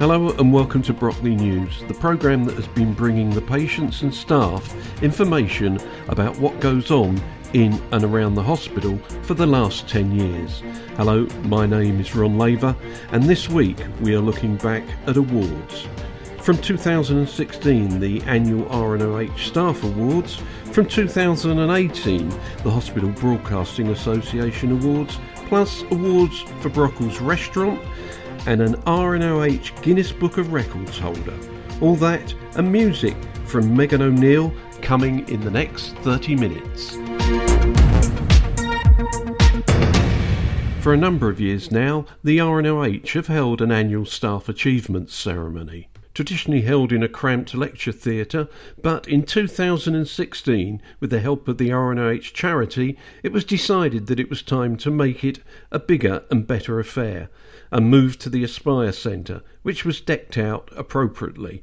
Hello and welcome to Brockley News, the programme that has been bringing the patients and staff information about what goes on in and around the hospital for the last 10 years. Hello, my name is Ron Laver, and this week we are looking back at awards. From 2016, the annual RNOH Staff Awards. From 2018, the Hospital Broadcasting Association Awards, plus awards for Brockles Restaurant and an RNOH Guinness Book of Records holder. All that and music from Megan O'Neill coming in the next 30 minutes. For a number of years now, the RNOH have held an annual staff achievements ceremony traditionally held in a cramped lecture theatre, but in 2016, with the help of the RNOH charity, it was decided that it was time to make it a bigger and better affair, and moved to the Aspire Centre, which was decked out appropriately.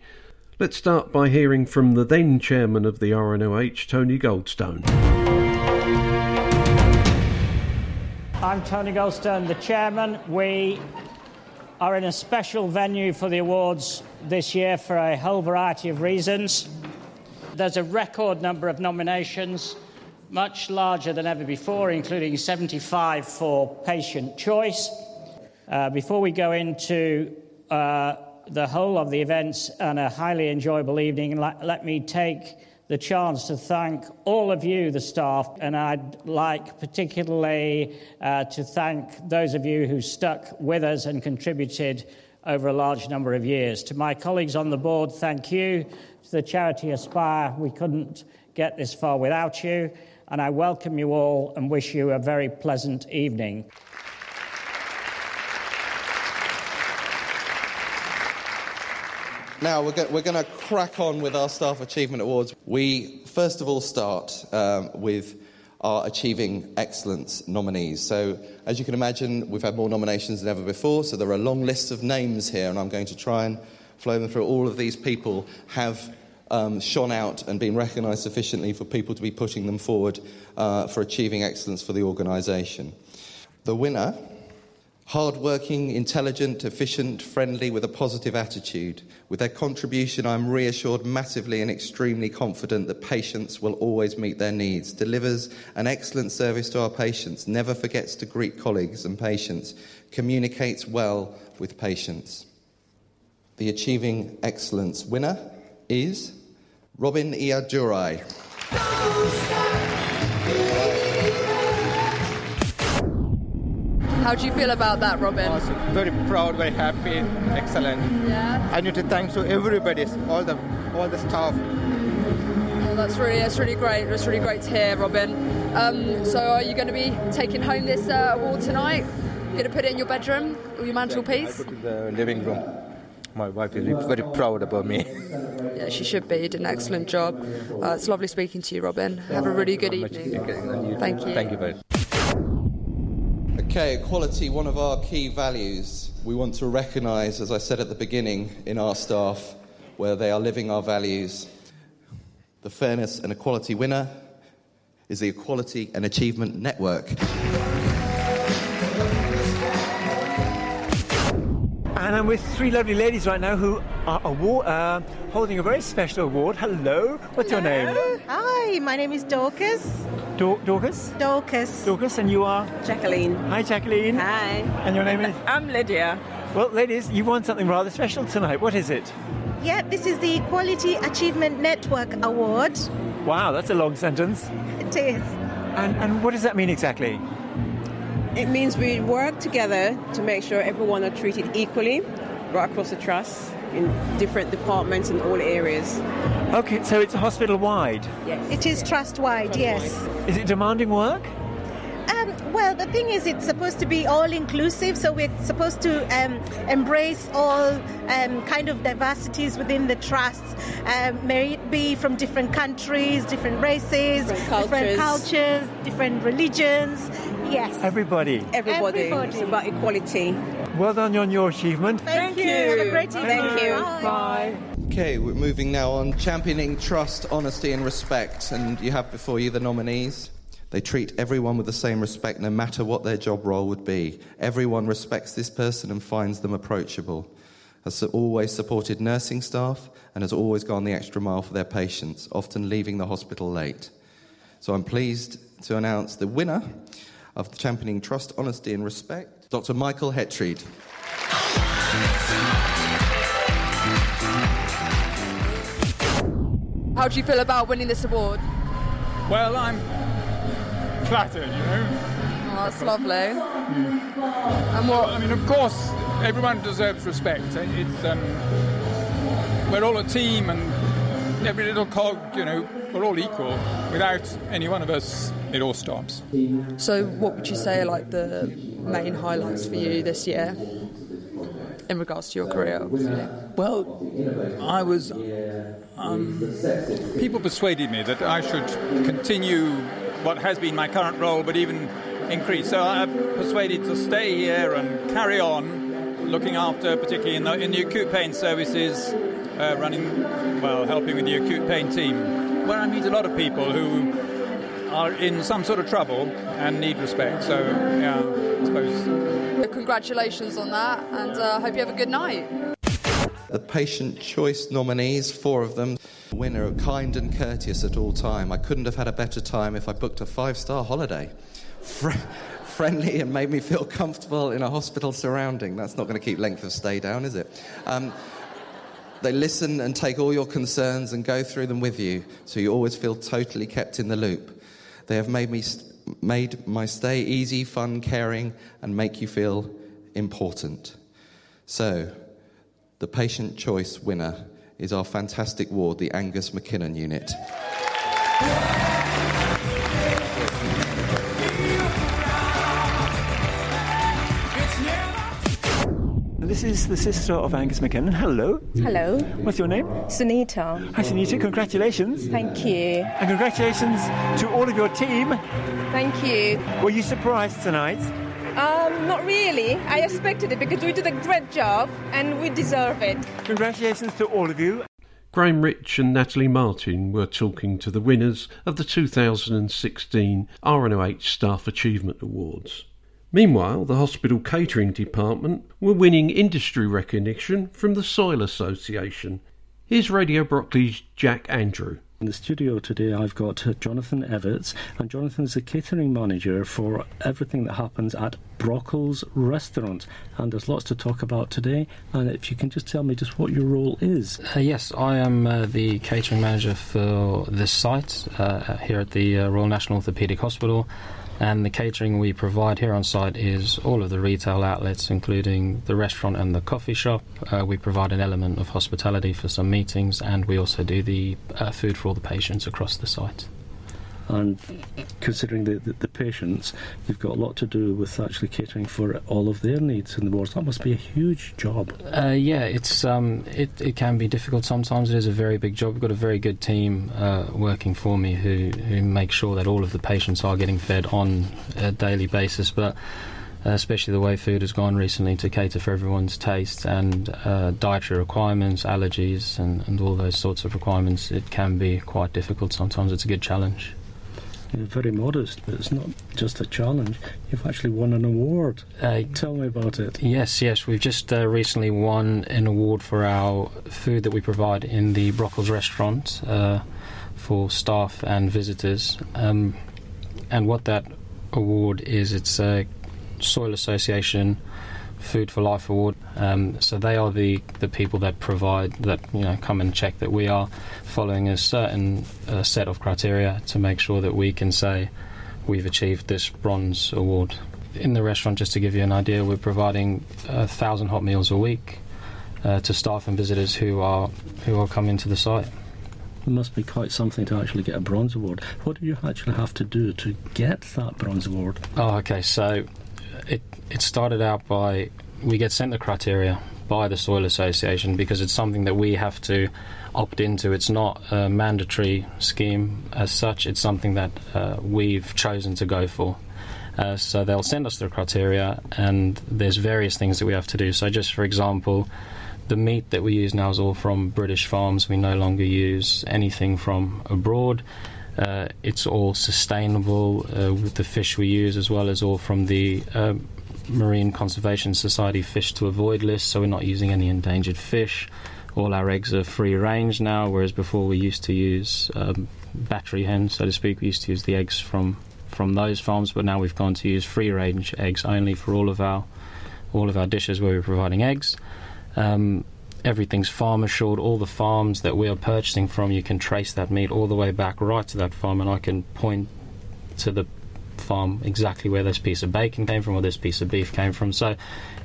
Let's start by hearing from the then chairman of the RNOH, Tony Goldstone. I'm Tony Goldstone, the chairman. We are in a special venue for the awards this year for a whole variety of reasons. There's a record number of nominations, much larger than ever before, including 75 for patient choice. Uh, before we go into uh, the whole of the events and a highly enjoyable evening, let, let me take the chance to thank all of you, the staff, and I'd like particularly uh, to thank those of you who stuck with us and contributed over a large number of years. To my colleagues on the board, thank you. To the charity Aspire, we couldn't get this far without you, and I welcome you all and wish you a very pleasant evening. Now, we're, go- we're going to crack on with our Staff Achievement Awards. We, first of all, start um, with our Achieving Excellence nominees. So, as you can imagine, we've had more nominations than ever before, so there are long lists of names here, and I'm going to try and flow them through. All of these people have um, shone out and been recognised sufficiently for people to be putting them forward uh, for achieving excellence for the organisation. The winner Hardworking, intelligent, efficient, friendly, with a positive attitude. With their contribution, I'm reassured massively and extremely confident that patients will always meet their needs. Delivers an excellent service to our patients, never forgets to greet colleagues and patients, communicates well with patients. The Achieving Excellence winner is Robin Iadurai. How do you feel about that, Robin? Oh, very proud, very happy, excellent. Yeah. I need to thank to everybody, all the all the staff. Oh, that's really that's really great. That's really great to hear, Robin. Um, so, are you going to be taking home this uh, award tonight? Going to put it in your bedroom or your mantelpiece? I put it in the living room. My wife is very proud about me. Yeah, she should be. You did an excellent job. Uh, it's lovely speaking to you, Robin. Have a really good evening. Thank you. Thank you very much. Okay, equality, one of our key values. We want to recognise, as I said at the beginning, in our staff where they are living our values. The Fairness and Equality winner is the Equality and Achievement Network. And I'm with three lovely ladies right now who are award, uh, holding a very special award. Hello, what's your name? Hi, my name is Dorcas. Dor- Dorcas? Dorcas. Dorcas, and you are? Jacqueline. Hi, Jacqueline. Hi. And your name is? I'm Lydia. Well, ladies, you've won something rather special tonight. What is it? Yeah, this is the Equality Achievement Network Award. Wow, that's a long sentence. It is. And, and what does that mean exactly? It means we work together to make sure everyone are treated equally right across the trust in different departments in all areas. Okay, so it's hospital wide. Yes. It is trust wide, yes. Is it demanding work? Um, well, the thing is, it's supposed to be all inclusive, so we're supposed to um, embrace all um, kind of diversities within the trust. Um, may it be from different countries, different races, Different cultures. cultures, different religions. Yes. Everybody. Everybody. Everybody. It's about equality. Well done on your achievement. Thank, Thank you. you. Have a great evening. Thank you. Bye. Okay, we're moving now on championing trust, honesty, and respect. And you have before you the nominees They treat everyone with the same respect no matter what their job role would be. Everyone respects this person and finds them approachable. Has always supported nursing staff and has always gone the extra mile for their patients, often leaving the hospital late. So I'm pleased to announce the winner of the Championing Trust, Honesty and Respect, Dr. Michael Hetreed. How do you feel about winning this award? Well, I'm flattered, you know. Oh, that's lovely. And what? I mean, of course, everyone deserves respect. It's um, we're all a team, and every little cog, you know, we're all equal. Without any one of us, it all stops. So, what would you say are like the main highlights for you this year in regards to your career? Well, I was. Um, people persuaded me that I should continue what has been my current role, but even increase. So I'm persuaded to stay here and carry on looking after, particularly in the, in the acute pain services, uh, running, well, helping with the acute pain team, where I meet a lot of people who are in some sort of trouble and need respect. So, yeah, I suppose. Congratulations on that, and I uh, hope you have a good night. The patient choice nominees, four of them, winner, kind and courteous at all time. I couldn't have had a better time if I booked a five-star holiday. Fr- friendly and made me feel comfortable in a hospital surrounding. That's not going to keep length of stay down, is it? Um, they listen and take all your concerns and go through them with you, so you always feel totally kept in the loop. They have made me made my stay easy, fun, caring, and make you feel important. So, the patient choice winner is our fantastic ward, the Angus McKinnon unit. This is the sister of Angus McKinnon. Hello. Hello. What's your name? Sunita. Hi, Sunita. Congratulations. Thank you. And congratulations to all of your team. Thank you. Were you surprised tonight? Um, not really. I expected it because we did a great job and we deserve it. Congratulations to all of you. Graham Rich and Natalie Martin were talking to the winners of the 2016 RNOH Staff Achievement Awards. Meanwhile, the hospital catering department were winning industry recognition from the Soil Association. Here's Radio Brockley's Jack Andrew. In the studio today, I've got Jonathan Everts, and Jonathan is the catering manager for everything that happens at Brockles Restaurant. And there's lots to talk about today. And if you can just tell me just what your role is. Uh, yes, I am uh, the catering manager for this site uh, here at the uh, Royal National Orthopaedic Hospital. And the catering we provide here on site is all of the retail outlets, including the restaurant and the coffee shop. Uh, we provide an element of hospitality for some meetings, and we also do the uh, food for all the patients across the site. And considering the, the, the, patients, you've got a lot to do with actually catering for all of their needs in the wards. That must be a huge job. Uh, yeah, it's um, it, it can be difficult sometimes. It is a very big job. We've got a very good team uh, working for me who, who make sure that all of the patients are getting fed on a daily basis. But uh, especially the way food has gone recently to cater for everyone's tastes and uh, dietary requirements, allergies, and, and all those sorts of requirements, it can be quite difficult. Sometimes it's a good challenge. You're very modest, but it's not just a challenge. You've actually won an award. Uh, Tell me about it. Yes, yes. We've just uh, recently won an award for our food that we provide in the Brockles restaurant uh, for staff and visitors. Um, and what that award is, it's a Soil Association Food for Life Award. Um, so they are the, the people that provide that you know come and check that we are following a certain uh, set of criteria to make sure that we can say we've achieved this bronze award. In the restaurant, just to give you an idea, we're providing a thousand hot meals a week uh, to staff and visitors who are who are coming to the site. It must be quite something to actually get a bronze award. What do you actually have to do to get that bronze award? Oh, okay. So it it started out by we get sent the criteria by the Soil Association because it's something that we have to opt into. It's not a mandatory scheme as such. It's something that uh, we've chosen to go for. Uh, so they'll send us the criteria, and there's various things that we have to do. So, just for example, the meat that we use now is all from British farms. We no longer use anything from abroad. Uh, it's all sustainable uh, with the fish we use, as well as all from the uh, Marine Conservation Society fish to avoid list, so we're not using any endangered fish. All our eggs are free range now, whereas before we used to use um, battery hens, so to speak. We used to use the eggs from from those farms, but now we've gone to use free range eggs only for all of our all of our dishes where we're providing eggs. Um, everything's farm assured. All the farms that we are purchasing from, you can trace that meat all the way back right to that farm, and I can point to the farm exactly where this piece of bacon came from or this piece of beef came from. So,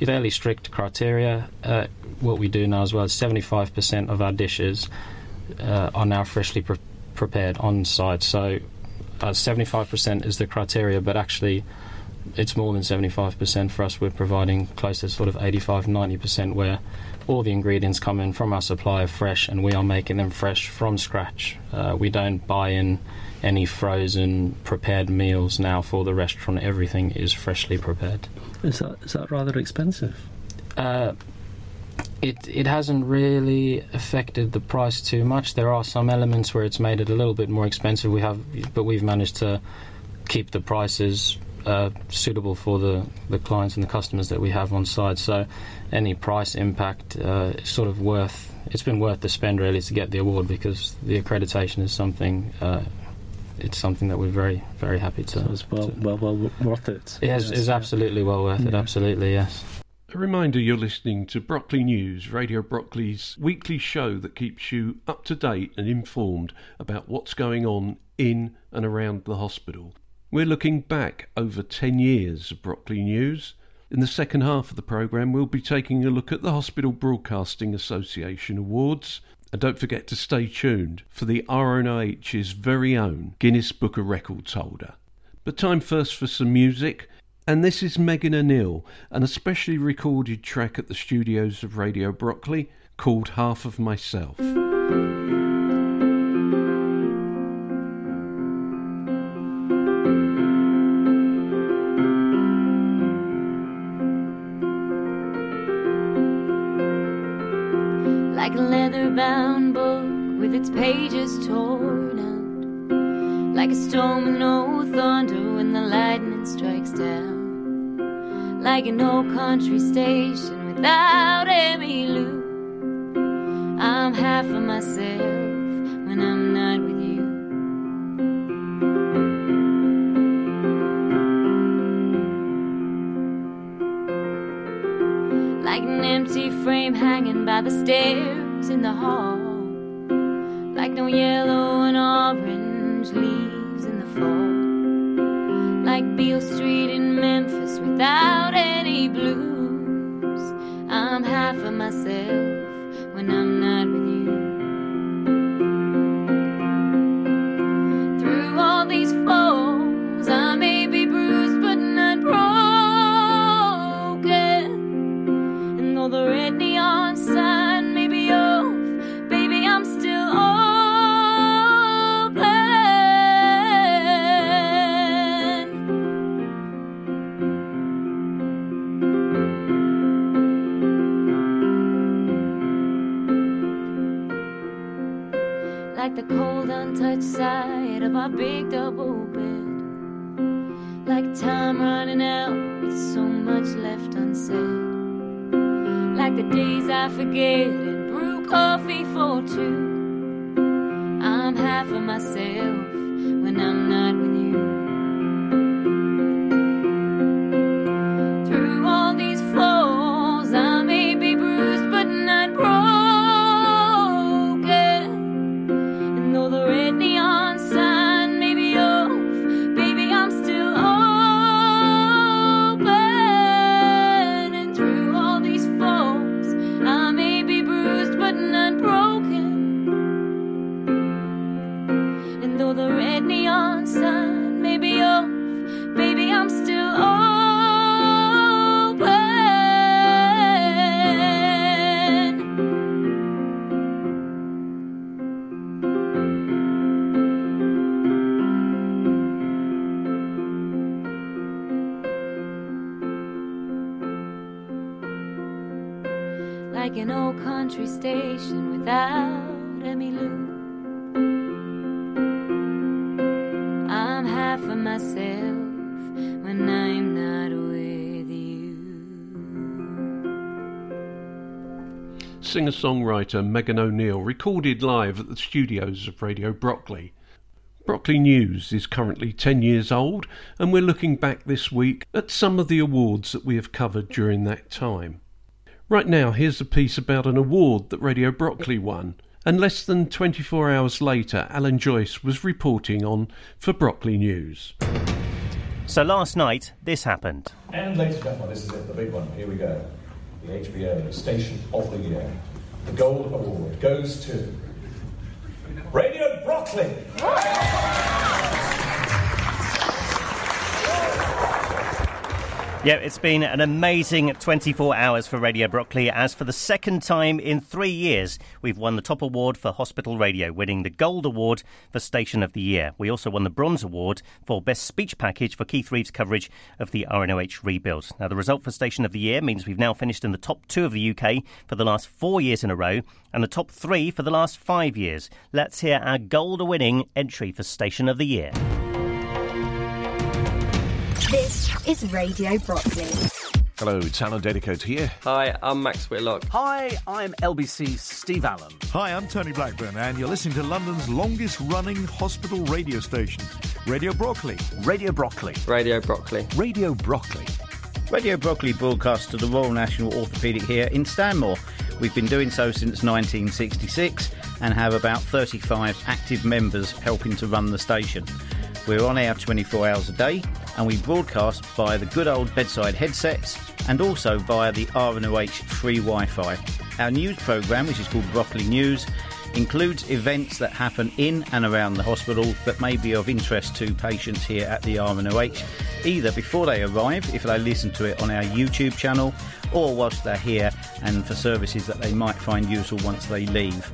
fairly strict criteria. Uh, what we do now as well is 75% of our dishes uh, are now freshly pre- prepared on site. So, uh, 75% is the criteria, but actually, it's more than 75% for us. We're providing close to sort of 85 90% where all the ingredients come in from our supplier fresh and we are making them fresh from scratch. Uh, we don't buy in any frozen prepared meals now for the restaurant. Everything is freshly prepared. Is that is that rather expensive? Uh, it it hasn't really affected the price too much. There are some elements where it's made it a little bit more expensive. We have, but we've managed to keep the prices uh, suitable for the, the clients and the customers that we have on site. So any price impact uh, is sort of worth. It's been worth the spend really to get the award because the accreditation is something. Uh, it's something that we're very very happy to. So it's well to, well well worth it. It is, yes, absolutely well worth yeah. it. Absolutely yes. A reminder you're listening to Brockley News, Radio Brockley's weekly show that keeps you up to date and informed about what's going on in and around the hospital. We're looking back over 10 years of Brockley News. In the second half of the programme, we'll be taking a look at the Hospital Broadcasting Association Awards. And don't forget to stay tuned for the RNOH's very own Guinness Book of Records holder. But time first for some music. And this is Megan O'Neill, an especially recorded track at the studios of Radio Brockley called Half of Myself. Bound book with its pages torn out, like a storm with no thunder when the lightning strikes down, like an old country station without any Lou. I'm half of myself when I'm not with you. Like an empty frame hanging by the stairs in the hall, myself when I'm not with you. Singer songwriter Megan O'Neill recorded live at the studios of Radio Brockley. Brockley News is currently 10 years old, and we're looking back this week at some of the awards that we have covered during that time. Right now, here's a piece about an award that Radio Brockley won, and less than 24 hours later, Alan Joyce was reporting on for Brockley News. So last night, this happened. And ladies and gentlemen, this is it, the big one. Here we go. The HBA Station of the Year. The Gold Award goes to Radio Brockley. Yeah, it's been an amazing 24 hours for Radio Brockley, as for the second time in three years, we've won the top award for hospital radio, winning the Gold Award for Station of the Year. We also won the Bronze Award for Best Speech Package for Keith Reeves' coverage of the RNOH rebuild. Now, the result for Station of the Year means we've now finished in the top two of the UK for the last four years in a row, and the top three for the last five years. Let's hear our gold winning entry for Station of the Year. This is Radio Brockley. Hello, it's Alan Dedicoat here. Hi, I'm Max Whitlock. Hi, I'm LBC's Steve Allen. Hi, I'm Tony Blackburn, and you're listening to London's longest running hospital radio station, Radio Brockley. Radio Brockley. Radio Brockley. Radio Brockley. Radio Brockley broadcasts to the Royal National Orthopaedic here in Stanmore. We've been doing so since 1966 and have about 35 active members helping to run the station. We're on air 24 hours a day and we broadcast via the good old bedside headsets and also via the RNOH free Wi Fi. Our news programme, which is called Brockley News, includes events that happen in and around the hospital that may be of interest to patients here at the RNOH, either before they arrive, if they listen to it on our YouTube channel, or whilst they're here and for services that they might find useful once they leave.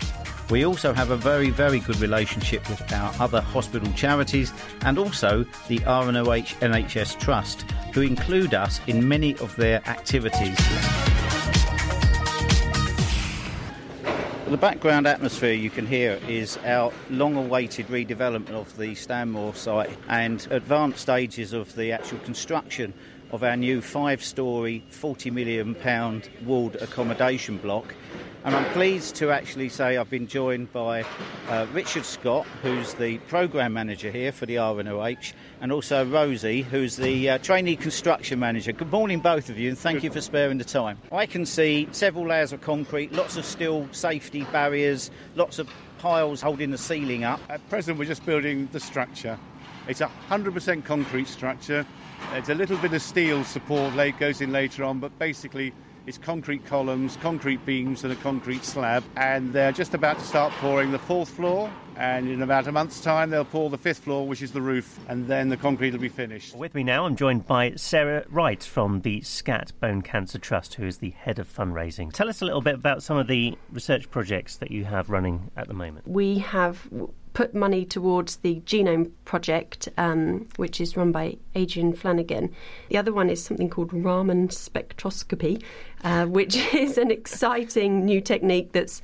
We also have a very, very good relationship with our other hospital charities and also the RNOH NHS Trust, who include us in many of their activities. The background atmosphere you can hear is our long awaited redevelopment of the Stanmore site and advanced stages of the actual construction of our new five story, £40 million walled accommodation block. And I'm pleased to actually say I've been joined by uh, Richard Scott, who's the programme manager here for the RNOH, and also Rosie, who's the uh, trainee construction manager. Good morning, both of you, and thank you for sparing the time. I can see several layers of concrete, lots of steel safety barriers, lots of piles holding the ceiling up. At present, we're just building the structure. It's a 100% concrete structure. It's a little bit of steel support that goes in later on, but basically it's concrete columns, concrete beams, and a concrete slab. And they're just about to start pouring the fourth floor. And in about a month's time, they'll pour the fifth floor, which is the roof, and then the concrete will be finished. With me now, I'm joined by Sarah Wright from the SCAT Bone Cancer Trust, who is the head of fundraising. Tell us a little bit about some of the research projects that you have running at the moment. We have put money towards the Genome Project, um, which is run by Adrian Flanagan. The other one is something called Raman spectroscopy, uh, which is an exciting new technique that's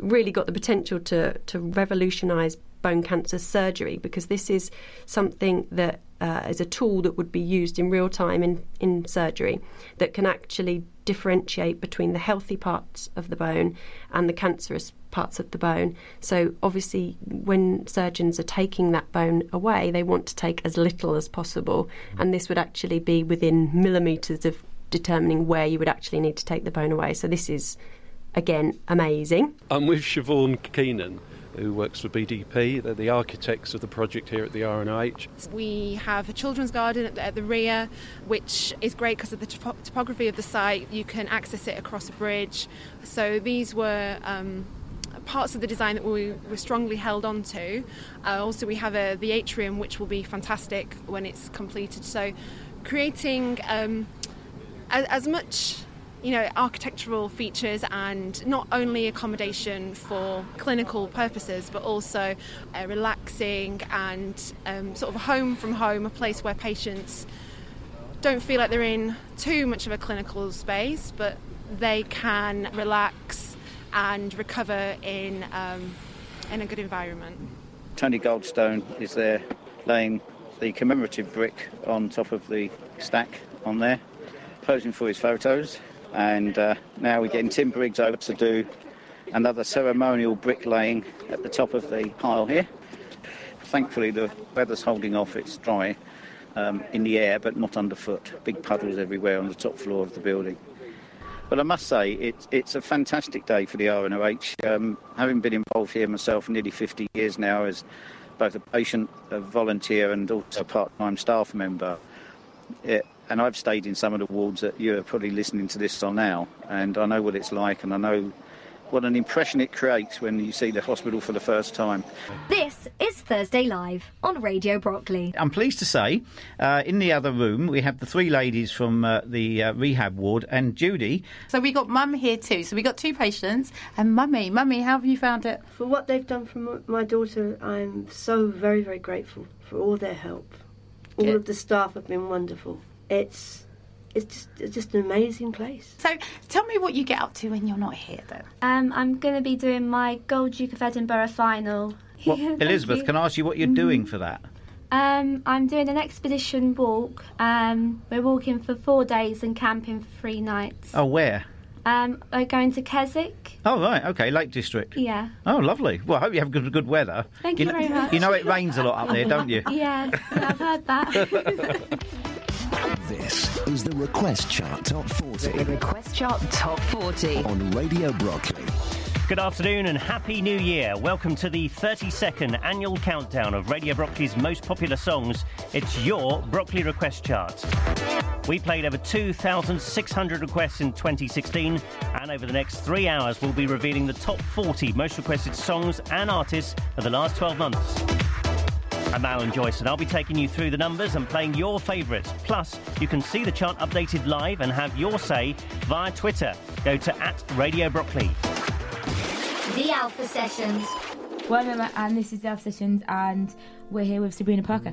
really got the potential to, to revolutionise bone cancer surgery because this is something that uh, is a tool that would be used in real time in, in surgery that can actually differentiate between the healthy parts of the bone and the cancerous parts of the bone. So, obviously, when surgeons are taking that bone away, they want to take as little as possible, and this would actually be within millimetres of determining where you would actually need to take the bone away. So, this is again amazing. I'm with Siobhan Keenan who works for BDP. They're the architects of the project here at the RNOH. We have a children's garden at the, at the rear, which is great because of the topo- topography of the site. You can access it across a bridge. So these were. Um, parts of the design that we were strongly held on to. Uh, also, we have a, the atrium, which will be fantastic when it's completed. So, creating um, as, as much you know, architectural features and not only accommodation for clinical purposes, but also uh, relaxing and um, sort of a home from home, a place where patients don't feel like they're in too much of a clinical space, but they can relax and recover in um, in a good environment. Tony Goldstone is there laying the commemorative brick on top of the stack on there, posing for his photos. And uh, now we're getting Tim Briggs over to do another ceremonial bricklaying at the top of the pile here. Thankfully, the weather's holding off, it's dry um, in the air but not underfoot. Big puddles everywhere on the top floor of the building. But I must say, it's, it's a fantastic day for the RNOH. Um, having been involved here myself nearly 50 years now as both a patient, a volunteer, and also a part time staff member, it, and I've stayed in some of the wards that you're probably listening to this on now, and I know what it's like, and I know what an impression it creates when you see the hospital for the first time. This is Thursday Live on Radio Brockley. I'm pleased to say, uh, in the other room, we have the three ladies from uh, the uh, rehab ward and Judy. So we got Mum here too. So we got two patients and Mummy. Mummy, how have you found it? For what they've done for my daughter, I'm so very, very grateful for all their help. All Good. of the staff have been wonderful. It's it's just it's just an amazing place. So tell me what you get up to when you're not here, though. Um, I'm going to be doing my Gold Duke of Edinburgh final. Well, Elizabeth, you. can I ask you what you're Mhm. doing for that? Um, I'm doing an expedition walk. Um, we're walking for four days and camping for three nights. Oh, where? Um, we're going to Keswick. Oh, right, okay, Lake District. Yeah. Oh, lovely. Well, I hope you have good, good weather. Thank you kn- very much. You know it rains a lot up there, don't you? Yes, I've heard that. This is the Request Chart Top 40. The Request Chart Top 40. On Radio Brockley. Good afternoon and Happy New Year. Welcome to the 32nd annual countdown of Radio Brockley's most popular songs. It's your Brockley Request Chart. We played over 2,600 requests in 2016, and over the next three hours, we'll be revealing the top 40 most requested songs and artists of the last 12 months. I'm Alan Joyce, and I'll be taking you through the numbers and playing your favourites. Plus, you can see the chart updated live and have your say via Twitter. Go to at Radio Brockley. The Alpha Sessions. Well, remember, and this is the Alpha Sessions, and we're here with Sabrina Parker.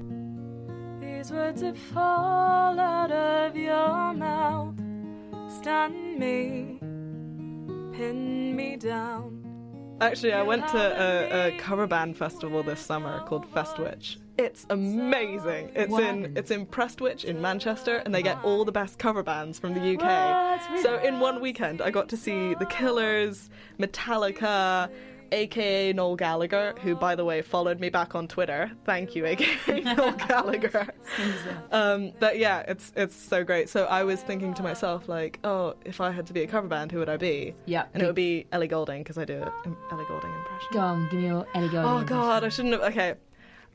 These words that fall out of your mouth stun me, pin me down. Actually, I went to a, a cover band festival this summer called Festwitch. It's amazing. It's in it's in Prestwich in Manchester, and they get all the best cover bands from the UK. Really? So in one weekend, I got to see The Killers, Metallica, aka Noel Gallagher, who, by the way, followed me back on Twitter. Thank you, aka Noel Gallagher. Um, but yeah, it's it's so great. So I was thinking to myself, like, oh, if I had to be a cover band, who would I be? Yeah. and it would be Ellie Goulding because I do an Ellie Goulding impression. Go on, give me your Ellie Goulding. Oh God, I shouldn't have. Okay,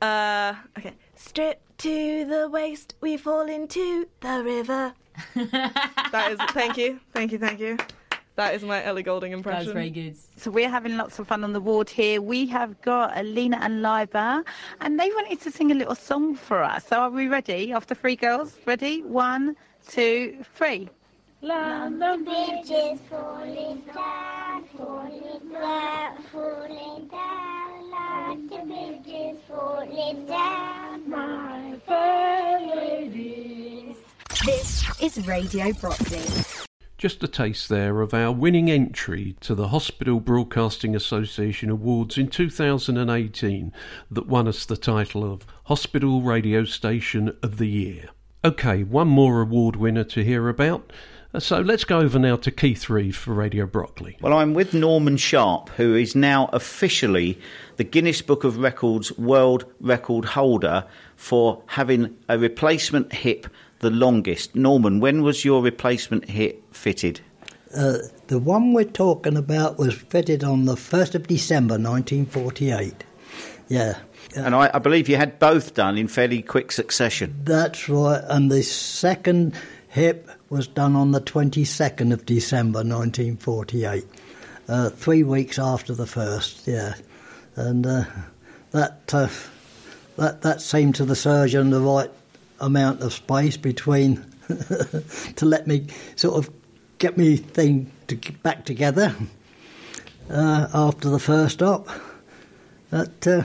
uh, okay. Stripped to the waist, we fall into the river. that is. Thank you, thank you, thank you. That is my Ellie Goulding impression. That's very good. So we're having lots of fun on the ward here. We have got Alina and Liba, and they wanted to sing a little song for us. So are we ready? After three girls, ready? One, two, three. London Bridge is falling down, falling down, falling down. London Bridge is falling down, my fair ladies. This is Radio Brockley. Just a taste there of our winning entry to the Hospital Broadcasting Association Awards in 2018 that won us the title of Hospital Radio Station of the Year. Okay, one more award winner to hear about. Uh, So let's go over now to Keith Reeve for Radio Brockley. Well, I'm with Norman Sharp, who is now officially the Guinness Book of Records world record holder for having a replacement hip the longest. Norman, when was your replacement hip fitted? Uh, the one we're talking about was fitted on the 1st of December 1948. Yeah. And I, I believe you had both done in fairly quick succession. That's right. And the second hip was done on the 22nd of December 1948. Uh, three weeks after the first, yeah. And uh, that, uh, that, that seemed to the surgeon the right amount of space between to let me sort of get me thing to back together uh, after the first op. That uh,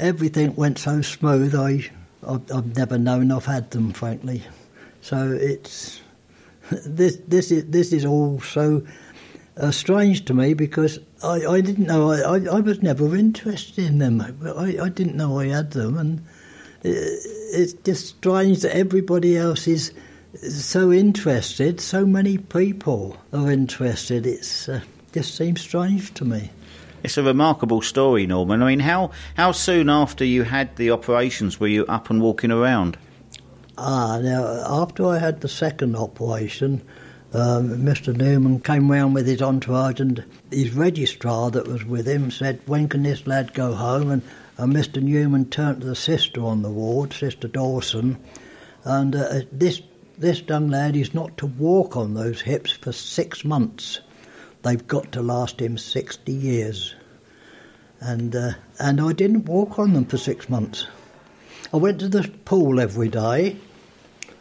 everything went so smooth. I I've, I've never known I've had them, frankly. So it's this this is this is all so uh, strange to me because I, I didn't know I, I, I was never interested in them. I, I didn't know I had them and. Uh, it's just strange that everybody else is so interested. So many people are interested. It's uh, just seems strange to me. It's a remarkable story, Norman. I mean, how how soon after you had the operations were you up and walking around? Ah, now after I had the second operation, um, Mr. Newman came round with his entourage, and his registrar that was with him said, "When can this lad go home?" And, and Mr. Newman turned to the sister on the ward, Sister Dawson, and uh, this this young lad is not to walk on those hips for six months. They've got to last him sixty years, and uh, and I didn't walk on them for six months. I went to the pool every day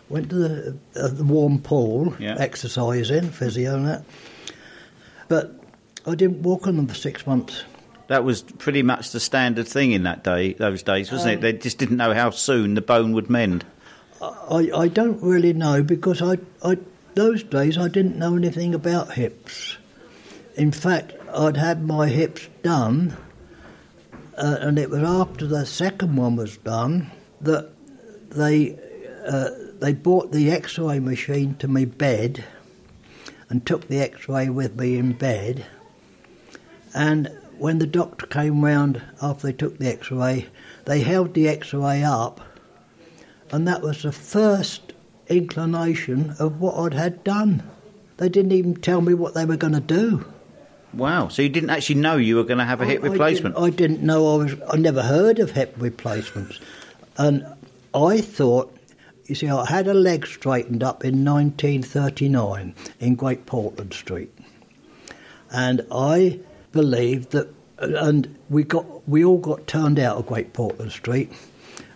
went to the, uh, the warm pool, Yeah. exercising, physio and that. But I didn't walk on them for six months. That was pretty much the standard thing in that day, those days, wasn't Um, it? They just didn't know how soon the bone would mend. I, I don't really know because I, I those days I didn't know anything about hips. In fact, I'd had my hips done, uh, and it was after the second one was done that they uh, they brought the X-ray machine to my bed and took the X-ray with me in bed. And when the doctor came round after they took the X-ray, they held the X-ray up and that was the first inclination of what I'd had done. They didn't even tell me what they were going to do. Wow. So you didn't actually know you were going to have a hip I- I replacement? didn't- I didn't, know I was. I never heard of hip replacements, and I thought. You see, I had a leg straightened up in 1939 in Great Portland Street, and I believed that. And we got we all got turned out of Great Portland Street,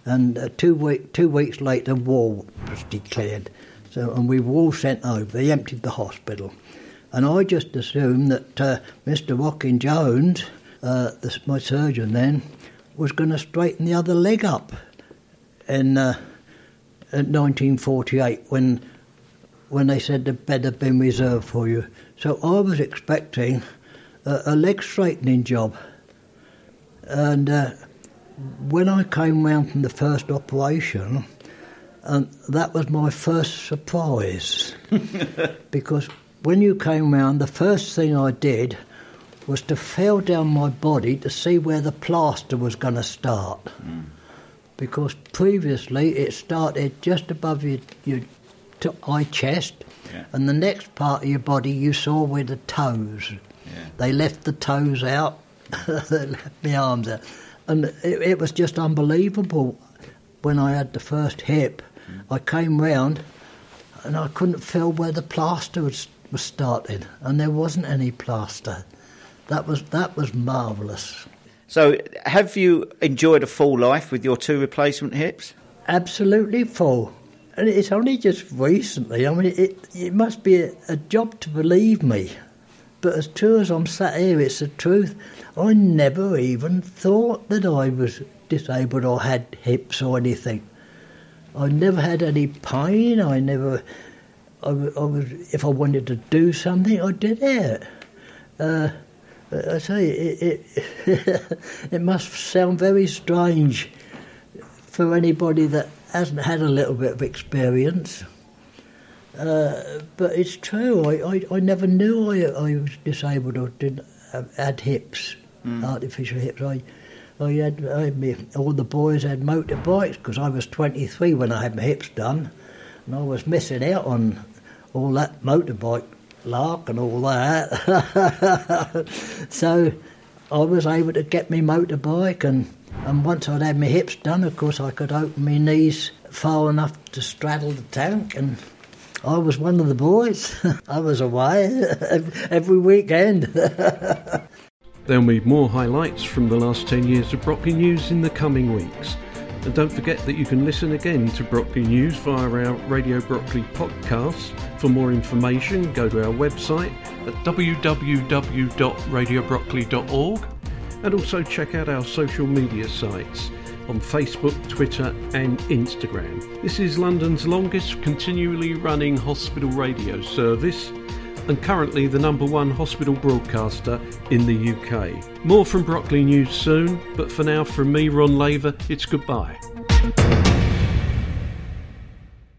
and uh, two week two weeks later, war was declared. So, and we were all sent over. They emptied the hospital, and I just assumed that uh, Mr. Rockin Jones, uh, the, my surgeon then, was going to straighten the other leg up in, uh, in 1948 when when they said the bed had been reserved for you. So I was expecting a, a leg straightening job, and uh, when I came round from the first operation, and that was my first surprise because when you came round, the first thing I did was to feel down my body to see where the plaster was going to start. Because previously it started just above your, your t- eye chest, Yeah. and the next part of your body you saw were the toes. They left the toes out, they left the arms out. And it, it was just unbelievable when I had the first hip. Mm. I came round and I couldn't feel where the plaster was, was starting, and there wasn't any plaster. That was that was marvellous. So, have you enjoyed a full life with your two replacement hips? Absolutely full. And it's only just recently. I mean, it, it must be a, a job to believe me. But as true as I'm sat here, it's the truth. I never even thought that I was disabled or had hips or anything. I never had any pain. I never. I, I was. If I wanted to do something, I did it. Uh, I say it, it. it must sound very strange for anybody that hasn't had a little bit of experience. Uh, but it's true. I, I, I never knew I, I was disabled or didn't have, had hips, Mm. artificial hips. I, I had, I me, all the boys had motorbikes because I was 23 when I had my hips done, and I was missing out on all that motorbike lark and all that. so I was able to get me motorbike, and, and once I'd had my hips done, of course, I could open my knees far enough to straddle the tank, and I was one of the boys. I was away every weekend. There'll be more highlights from the last 10 years of Brockley News in the coming weeks. And don't forget that you can listen again to Brockley News via our Radio Brockley podcast. For more information, go to our website at www.radiobrockley.org and also check out our social media sites on Facebook, Twitter, and Instagram. This is London's longest continually running hospital radio service and currently the number one hospital broadcaster in the UK. More from Brockley News soon, but for now, from me, Ron Laver, it's goodbye.